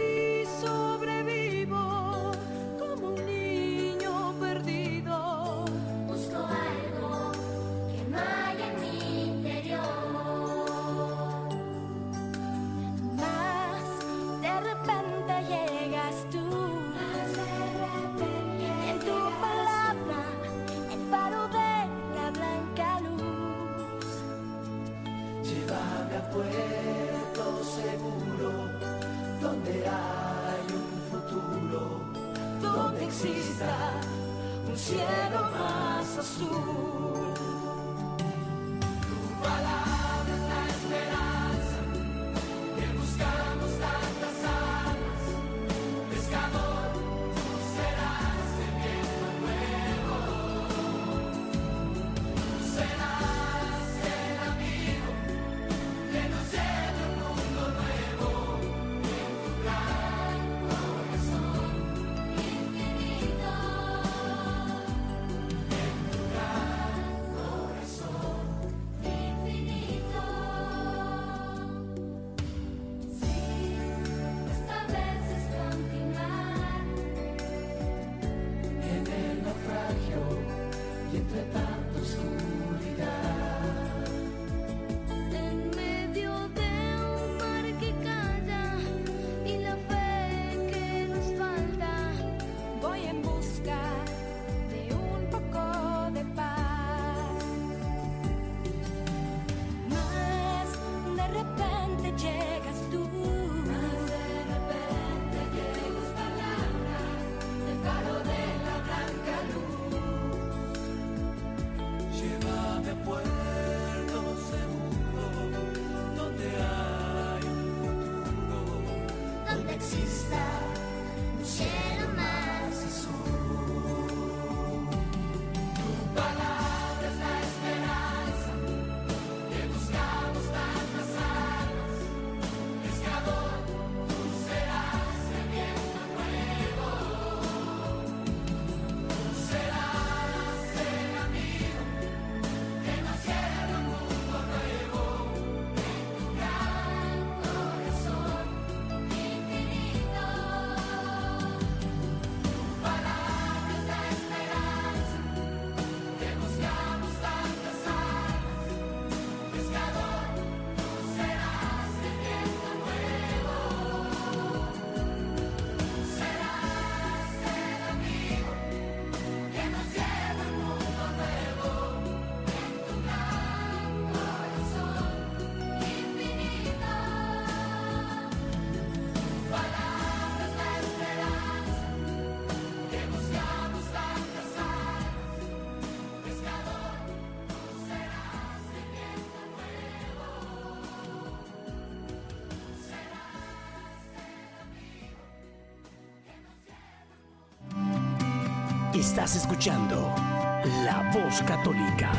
Estás escuchando La Voz Católica.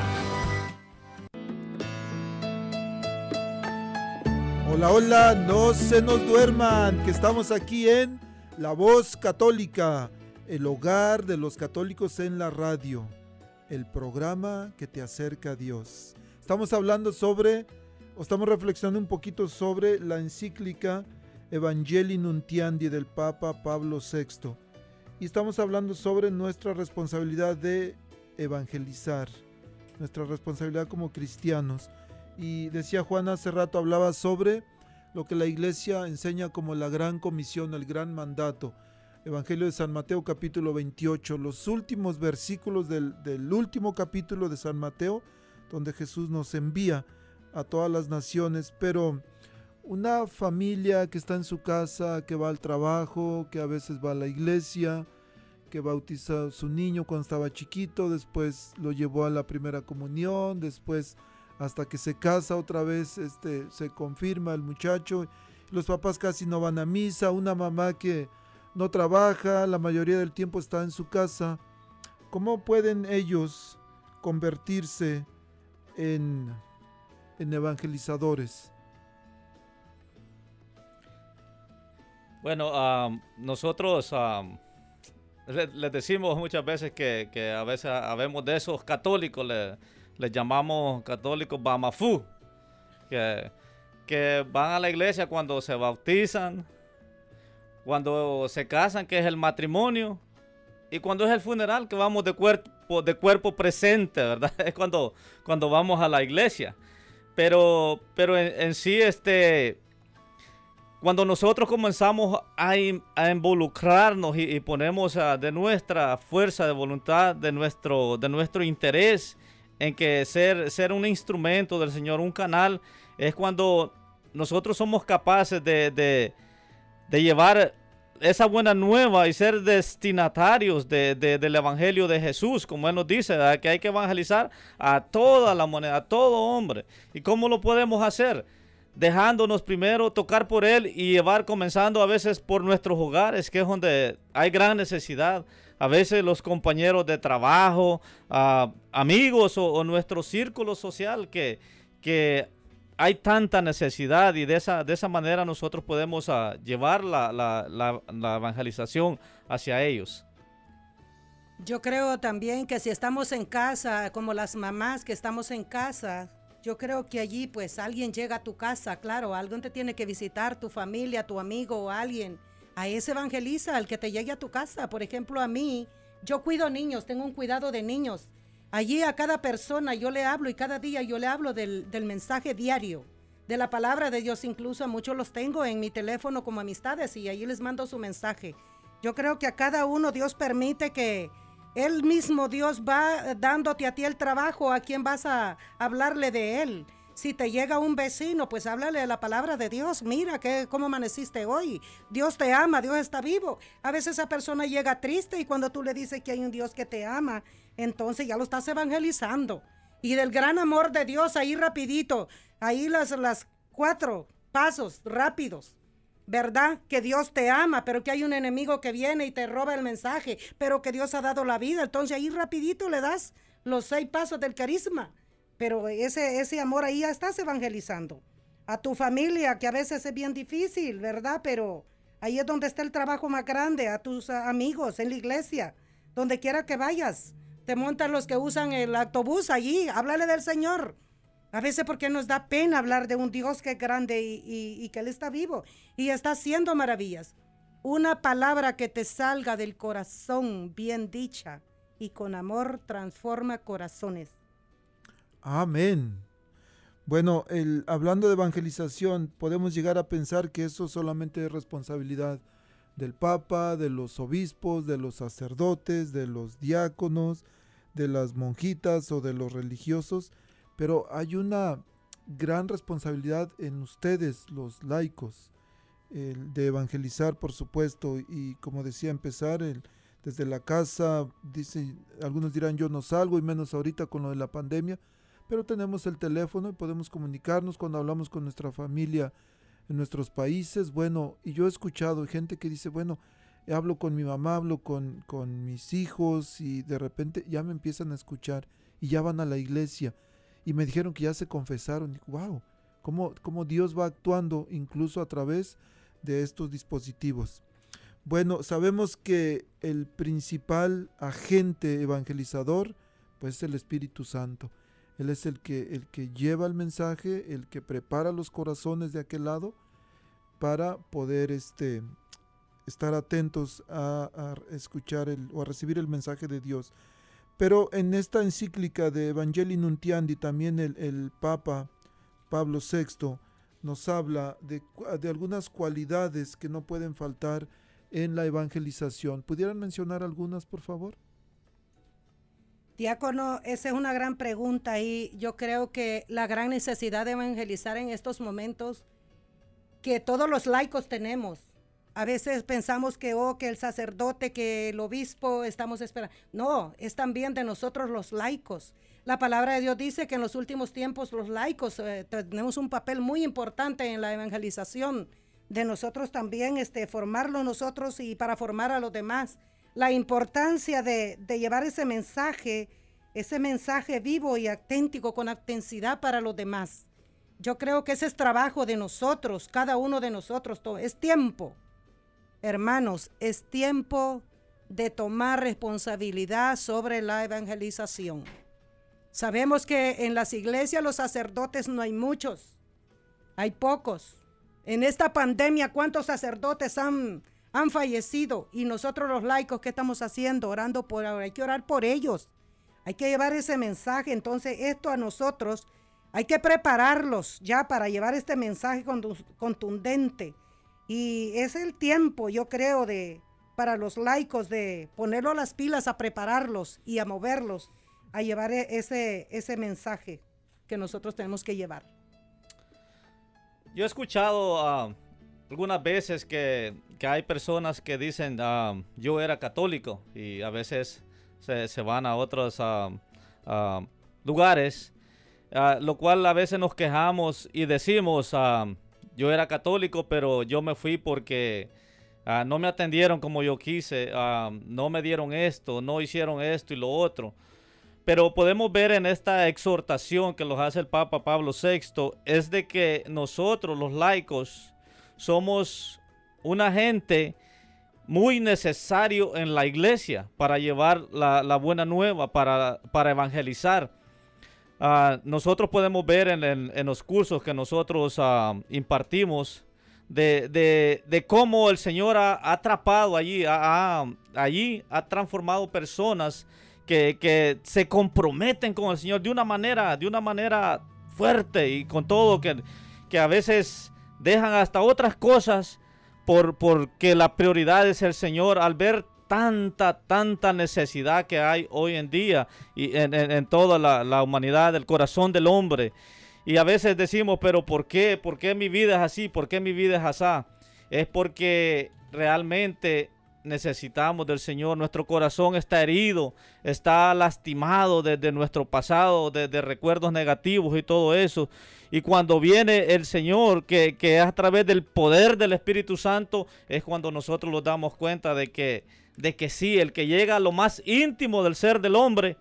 Hola, hola, no se nos duerman, que estamos aquí en La Voz Católica, el hogar de los católicos en la radio, el programa que te acerca a Dios. Estamos hablando sobre, o estamos reflexionando un poquito sobre la encíclica Evangelii Nuntiandi del Papa Pablo VI. Y estamos hablando sobre nuestra responsabilidad de evangelizar, nuestra responsabilidad como cristianos. Y decía Juan hace rato, hablaba sobre lo que la iglesia enseña como la gran comisión, el gran mandato. Evangelio de San Mateo capítulo 28, los últimos versículos del, del último capítulo de San Mateo, donde Jesús nos envía a todas las naciones, pero una familia que está en su casa, que va al trabajo, que a veces va a la iglesia, que bautiza a su niño cuando estaba chiquito, después lo llevó a la primera comunión, después hasta que se casa otra vez, este, se confirma el muchacho. Los papás casi no van a misa, una mamá que no trabaja, la mayoría del tiempo está en su casa. ¿Cómo pueden ellos convertirse en, en evangelizadores? Bueno, nosotros les decimos muchas veces que, a veces habemos de esos católicos, les le llamamos católicos Bamafú, que, que van a la iglesia cuando se bautizan, cuando se casan, que es el matrimonio, y cuando es el funeral, que vamos de cuerpo, de cuerpo presente, ¿verdad? Es cuando, cuando vamos a la iglesia. Pero, pero en, sí, este, cuando nosotros comenzamos a, involucrarnos y, ponemos de nuestra fuerza de voluntad, de nuestro, de nuestro interés en que ser, ser un instrumento del Señor, un canal, es cuando nosotros somos capaces de, de, llevar esa buena nueva y ser destinatarios de, del Evangelio de Jesús, como Él nos dice, que hay que evangelizar a toda la moneda, a todo hombre. ¿Y cómo lo podemos hacer? Dejándonos primero tocar por Él y llevar comenzando a veces por nuestros hogares, que es donde hay gran necesidad a veces los compañeros de trabajo, amigos o, nuestro círculo social que, que hay tanta necesidad y de esa, de esa manera nosotros podemos ah, llevar la, la, evangelización hacia ellos. Yo creo también que si estamos en casa, como las mamás que estamos en casa, yo creo que allí pues alguien llega a tu casa, claro, alguien te tiene que visitar, tu familia, tu amigo o alguien a ese evangeliza, al que te llegue a tu casa. Por ejemplo, a mí, yo cuido niños, tengo un cuidado de niños. Allí a cada persona yo le hablo y cada día yo le hablo del, mensaje diario, de la palabra de Dios. Incluso a muchos los tengo en mi teléfono como amistades y allí les mando su mensaje. Yo creo que a cada uno Dios permite que Él mismo Dios va dándote a ti el trabajo, a quien vas a hablarle de Él. Si te llega un vecino, pues háblale la palabra de Dios. Mira que, cómo amaneciste hoy. Dios te ama, Dios está vivo. A veces esa persona llega triste y cuando tú le dices que hay un Dios que te ama, entonces ya lo estás evangelizando. Y del gran amor de Dios, ahí rapidito, ahí las, las cuatro pasos rápidos. ¿Verdad? Que Dios te ama, pero que hay un enemigo que viene y te roba el mensaje, pero que Dios ha dado la vida. Entonces ahí rapidito le das los seis pasos del carisma pero ese, ese amor ahí ya estás evangelizando. A tu familia, que a veces es bien difícil, ¿verdad? Pero ahí es donde está el trabajo más grande, a tus amigos, en la iglesia, donde quiera que vayas. Te montan los que usan el autobús allí, háblale del Señor. A veces porque nos da pena hablar de un Dios que es grande y, y que Él está vivo y está haciendo maravillas. Una palabra que te salga del corazón bien dicha y con amor transforma corazones. Amén. Bueno, el, hablando de evangelización, podemos llegar a pensar que eso solamente es responsabilidad del Papa, de los obispos, de los sacerdotes, de los diáconos, de las monjitas o de los religiosos, pero hay una gran responsabilidad en ustedes, los laicos, de evangelizar, por supuesto, y como decía, empezar desde la casa, algunos dirán yo no salgo y menos ahorita con lo de la pandemia, pero tenemos el teléfono y podemos comunicarnos cuando hablamos con nuestra familia en nuestros países. Bueno, y yo he escuchado gente que dice, bueno, hablo con mi mamá, hablo con, con mis hijos y de repente ya me empiezan a escuchar y ya van a la iglesia y me dijeron que ya se confesaron. Y, wow, cómo, cómo Dios va actuando incluso a través de estos dispositivos. Bueno, sabemos que el principal agente evangelizador pues es el Espíritu Santo. Él es el que, el que lleva el mensaje, el que prepara los corazones de aquel lado para poder este, estar atentos a, escuchar el, o a recibir el mensaje de Dios. Pero en esta encíclica de Evangelii Nuntiandi también el, Papa Pablo VI nos habla de, de, algunas cualidades que no pueden faltar en la evangelización. ¿Pudieran mencionar algunas, por favor? Diácono, esa es una gran pregunta y yo creo que la gran necesidad de evangelizar en estos momentos que todos los laicos tenemos. A veces pensamos que, oh, que el sacerdote, que el obispo, estamos esperando. No, es también de nosotros los laicos. La palabra de Dios dice que en los últimos tiempos los laicos eh, tenemos un papel muy importante en la evangelización. De nosotros también, este, formarlo nosotros y para formar a los demás la importancia de, llevar ese mensaje, ese mensaje vivo y auténtico con intensidad para los demás. Yo creo que ese es trabajo de nosotros, cada uno de nosotros. Es tiempo, hermanos, es tiempo de tomar responsabilidad sobre la evangelización. Sabemos que en las iglesias los sacerdotes no hay muchos, hay pocos. En esta pandemia, ¿cuántos sacerdotes han, han fallecido? Y nosotros los laicos, ¿qué estamos haciendo? Orando por hay que orar por ellos. Hay que llevar ese mensaje. Entonces, esto a nosotros hay que prepararlos ya para llevar este mensaje contundente. Y es el tiempo, yo creo, de para los laicos de ponerlo las pilas a prepararlos y a moverlos a llevar e-, ese, ese mensaje que nosotros tenemos que llevar. Yo he escuchado ah, algunas veces que, hay personas que dicen, ah, yo era católico y a veces se, van a otros ah, lugares, lo cual a veces nos quejamos y decimos, yo era católico, pero yo me fui porque no me atendieron como yo quise, no me dieron esto, no hicieron esto y lo otro. Pero podemos ver en esta exhortación que los hace el Papa Pablo VI, es de que nosotros los laicos somos una gente muy necesario en la iglesia para llevar la, buena nueva, para, para evangelizar. Ah, nosotros podemos ver en, los cursos que nosotros ah, impartimos de, cómo el Señor ha, atrapado allí, allí ha transformado personas que, se comprometen con el Señor de una manera, de una manera fuerte y con todo, que, que a veces dejan hasta otras cosas por, porque la prioridad es el Señor. Al ver tanta, tanta necesidad que hay hoy en día y en, toda la, humanidad, el corazón del hombre. Y a veces decimos, pero ¿por qué? ¿Por qué mi vida es así? ¿Por qué mi vida es así? Es porque realmente necesitamos del Señor. Nuestro corazón está herido, está lastimado desde nuestro pasado, desde recuerdos negativos y todo eso. Y cuando viene el Señor, que, que a través del poder del Espíritu Santo, es cuando nosotros nos damos cuenta de que, de que sí, el que llega a lo más íntimo del ser del hombre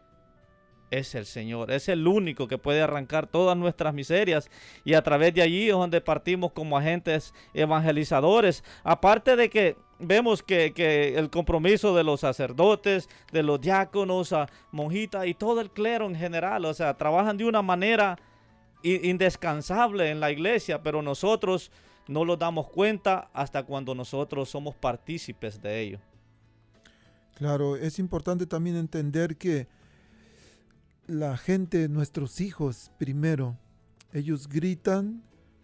es el Señor, es el único que puede arrancar todas nuestras miserias y a través de allí es donde partimos como agentes evangelizadores. Aparte de que vemos que, el compromiso de los sacerdotes, de los diáconos, monjitas y todo el clero en general, o sea, trabajan de una manera indescansable en la iglesia, pero nosotros no lo damos cuenta hasta cuando nosotros somos partícipes de ello. Claro, es importante también entender que la gente, nuestros hijos, primero, ellos gritan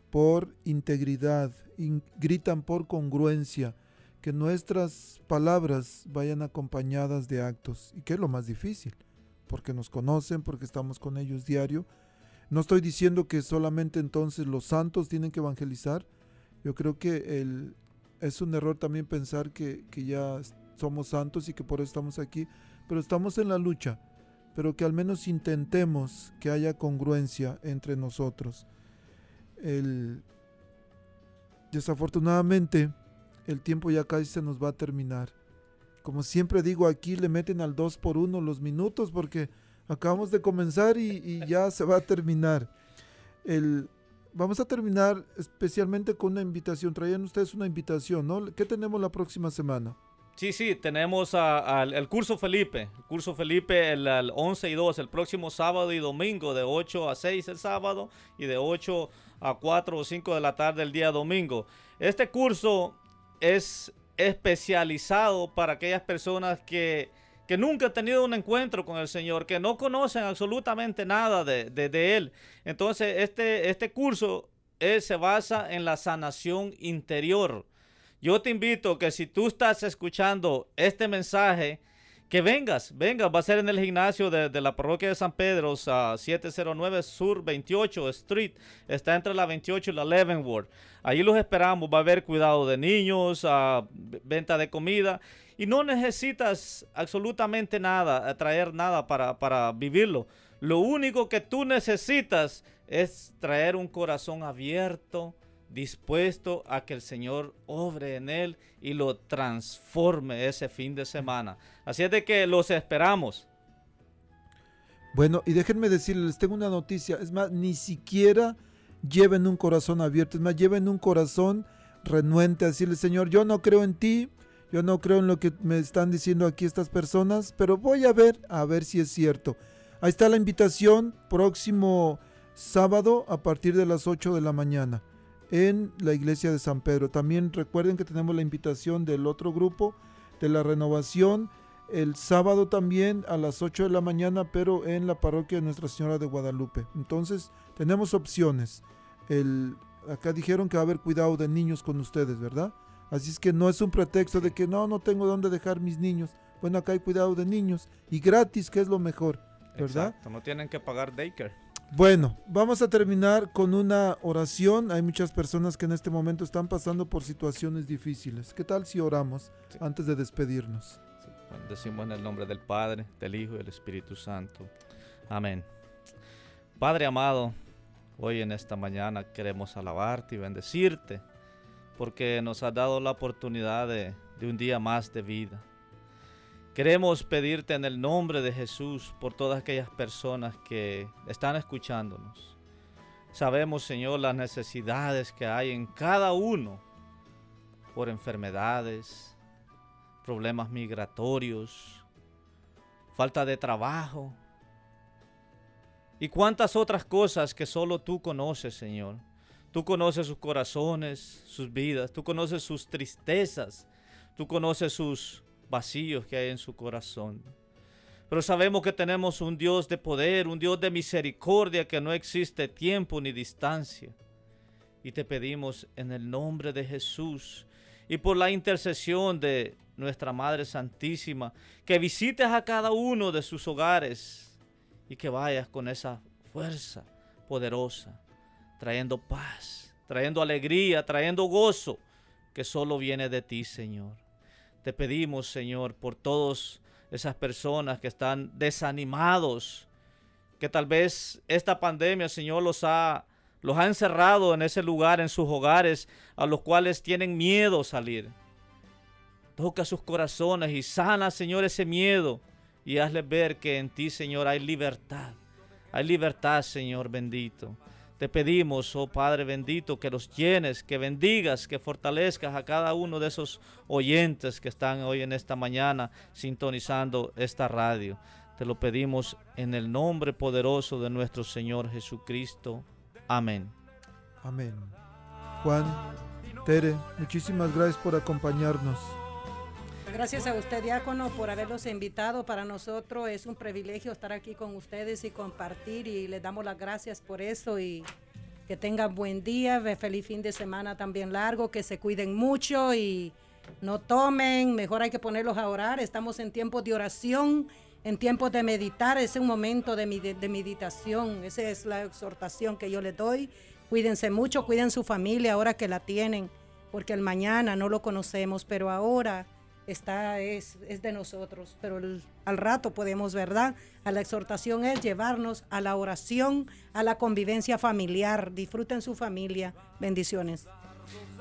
por integridad, gritan por congruencia, que nuestras palabras vayan acompañadas de actos, y que es lo más difícil, porque nos conocen, porque estamos con ellos diario. No estoy diciendo que solamente entonces los santos tienen que evangelizar, yo creo que es un error también pensar que ya somos santos y que por eso estamos aquí, pero estamos en la lucha pero que al menos intentemos que haya congruencia entre nosotros. desafortunadamente, el tiempo ya casi se nos va a terminar. Como siempre digo, aquí le meten al 2 por 1 los minutos porque acabamos de comenzar y, ya se va a terminar. vamos a terminar especialmente con una invitación. Traían ustedes una invitación, ¿no? ¿Qué tenemos la próxima semana? Sí, sí, tenemos al el curso Felipe. El curso Felipe el, 11 y 2, el próximo sábado y domingo, de 8 a 6 el sábado y de 8 a 4 o 5 de la tarde el día domingo. Este curso es especializado para aquellas personas que, nunca han tenido un encuentro con el Señor, que no conocen absolutamente nada de, de, Él. Entonces, este, este curso se basa en la sanación interior yo te invito que si tú estás escuchando este mensaje, que vengas, vengas, va a ser en el gimnasio de, la parroquia de San Pedro, 709 Sur 28 Street, está entre la 28 y la Leavenworth. Allí los esperamos, va a haber cuidado de niños, venta de comida y no necesitas absolutamente nada, traer nada para, para vivirlo. Lo único que tú necesitas es traer un corazón abierto, dispuesto a que el Señor obre en él y lo transforme ese fin de semana. Así es de que los esperamos. Bueno, y déjenme decirles, tengo una noticia, es más, ni siquiera lleven un corazón abierto, es más, lleven un corazón renuente a decirle, Señor, yo no creo en ti, Yo no creo en lo que me están diciendo aquí estas personas, pero voy a ver, a ver si es cierto. Ahí está la invitación, próximo sábado a partir de las 8 de la mañana en la iglesia de San Pedro. También recuerden que tenemos la invitación del otro grupo de la renovación el sábado también a las 8 de la mañana, pero en la parroquia de Nuestra Señora de Guadalupe. Entonces, tenemos opciones. El, acá dijeron que va a haber cuidado de niños con ustedes, ¿verdad? Así es que no es un pretexto de que no, no tengo dónde dejar mis niños. Bueno, acá hay cuidado de niños y gratis, que es lo mejor, ¿verdad? Exacto, no tienen que pagar daycare. Bueno, vamos a terminar con una oración. Hay muchas personas que en este momento están pasando por situaciones difíciles. ¿Qué tal si oramos Sí. antes de despedirnos? Decimos en el nombre del Padre, del Hijo y del Espíritu Santo. Amén. Padre amado, hoy en esta mañana queremos alabarte y bendecirte porque nos has dado la oportunidad de, de un día más de vida. Queremos pedirte en el nombre de Jesús por todas aquellas personas que están escuchándonos. Sabemos, Señor, las necesidades que hay en cada uno por enfermedades, problemas migratorios, falta de trabajo y cuántas otras cosas que solo tú conoces, Señor. Tú conoces sus corazones, sus vidas, tú conoces sus tristezas, tú conoces sus vacíos que hay en su corazón. Pero sabemos que tenemos un Dios de poder, un Dios de misericordia, que no existe tiempo ni distancia. Y te pedimos en el nombre de Jesús y por la intercesión de nuestra Madre Santísima, que visites a cada uno de sus hogares y que vayas con esa fuerza poderosa, trayendo paz, trayendo alegría, trayendo gozo, que solo viene de ti, Señor. Te pedimos, Señor, por todas esas personas que están desanimados, que tal vez esta pandemia, Señor, los ha, los ha encerrado en ese lugar, en sus hogares, a los cuales tienen miedo salir. Toca sus corazones y sana, Señor, ese miedo y hazles ver que en ti, Señor, hay libertad. Hay libertad, Señor bendito. Te pedimos, oh Padre bendito, que los llenes, que bendigas, que fortalezcas a cada uno de esos oyentes que están hoy en esta mañana sintonizando esta radio. Te lo pedimos en el nombre poderoso de nuestro Señor Jesucristo. Amén. Amén. Juan, Tere, muchísimas gracias por acompañarnos. Gracias a usted, diácono, por haberlos invitado. Para nosotros es un privilegio estar aquí con ustedes y compartir y les damos las gracias por eso y que tengan buen día, feliz fin de semana también largo, que se cuiden mucho y no tomen, mejor hay que ponerlos a orar. Estamos en tiempos de oración, en tiempos de meditar, es un momento de, medi- de meditación, esa es la exhortación que yo les doy. Cuídense mucho, cuiden su familia ahora que la tienen, porque el mañana no lo conocemos, pero ahora está es, es de nosotros, pero el- al rato podemos, ¿verdad? A la exhortación es llevarnos a la oración, a la convivencia familiar. Disfruten su familia. Bendiciones.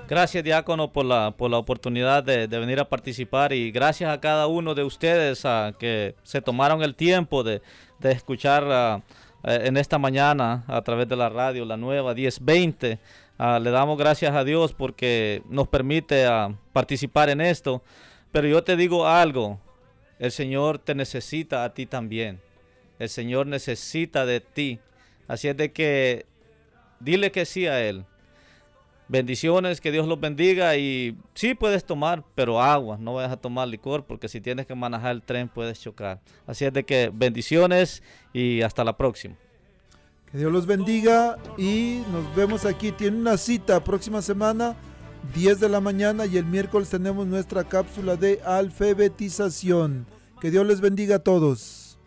Gracias, diácono, por la, por la oportunidad de, venir a participar y gracias a cada uno de ustedes ah, que se tomaron el tiempo de, de escuchar ah, eh, en esta mañana a través de la radio, la nueva 1020. Ah, le damos gracias a Dios porque nos permite participar en esto. Pero yo te digo algo, el Señor te necesita a ti también. El Señor necesita de ti. Así es de que dile que sí a Él. Bendiciones, que Dios los bendiga y sí puedes tomar, pero agua, no vayas a tomar licor porque si tienes que manejar el tren puedes chocar. Así es de que bendiciones y hasta la próxima. Que Dios los bendiga y nos vemos aquí. Tiene una cita próxima semana, 10 de la mañana y el miércoles tenemos nuestra cápsula de alfabetización. Que Dios les bendiga a todos.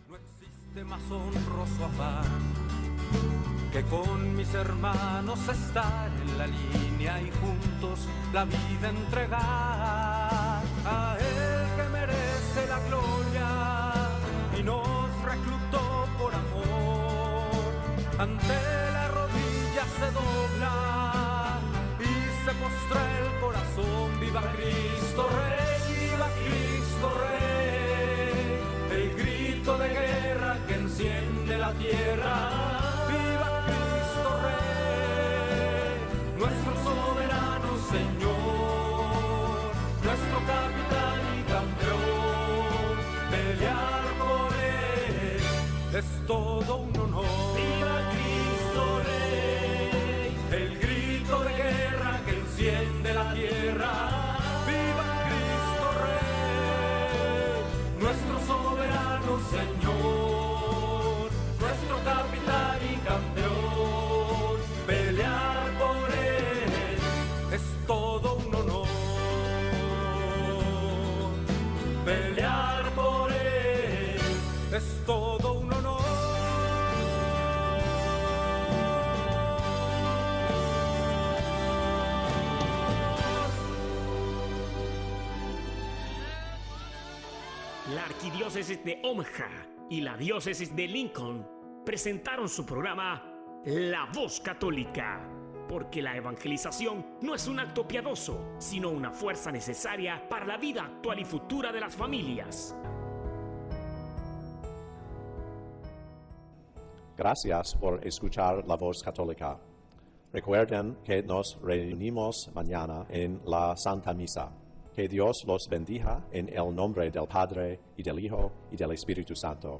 de más honroso afán que con mis hermanos estar en la línea y juntos la vida entregar a Él que merece la gloria y nos reclutó por amor. Ante la rodilla se dobla el corazón. Viva Cristo Rey, viva Cristo Rey el grito de guerra que enciende la tierra. La arquidiócesis de Omaha y la diócesis de Lincoln presentaron su programa La Voz Católica, porque la evangelización no es un acto piadoso, sino una fuerza necesaria para la vida actual y futura de las familias. Gracias por escuchar la voz católica. Recuerden que nos reunimos mañana en la Santa Misa. Que Dios los bendiga en el nombre del Padre y del Hijo y del Espíritu Santo.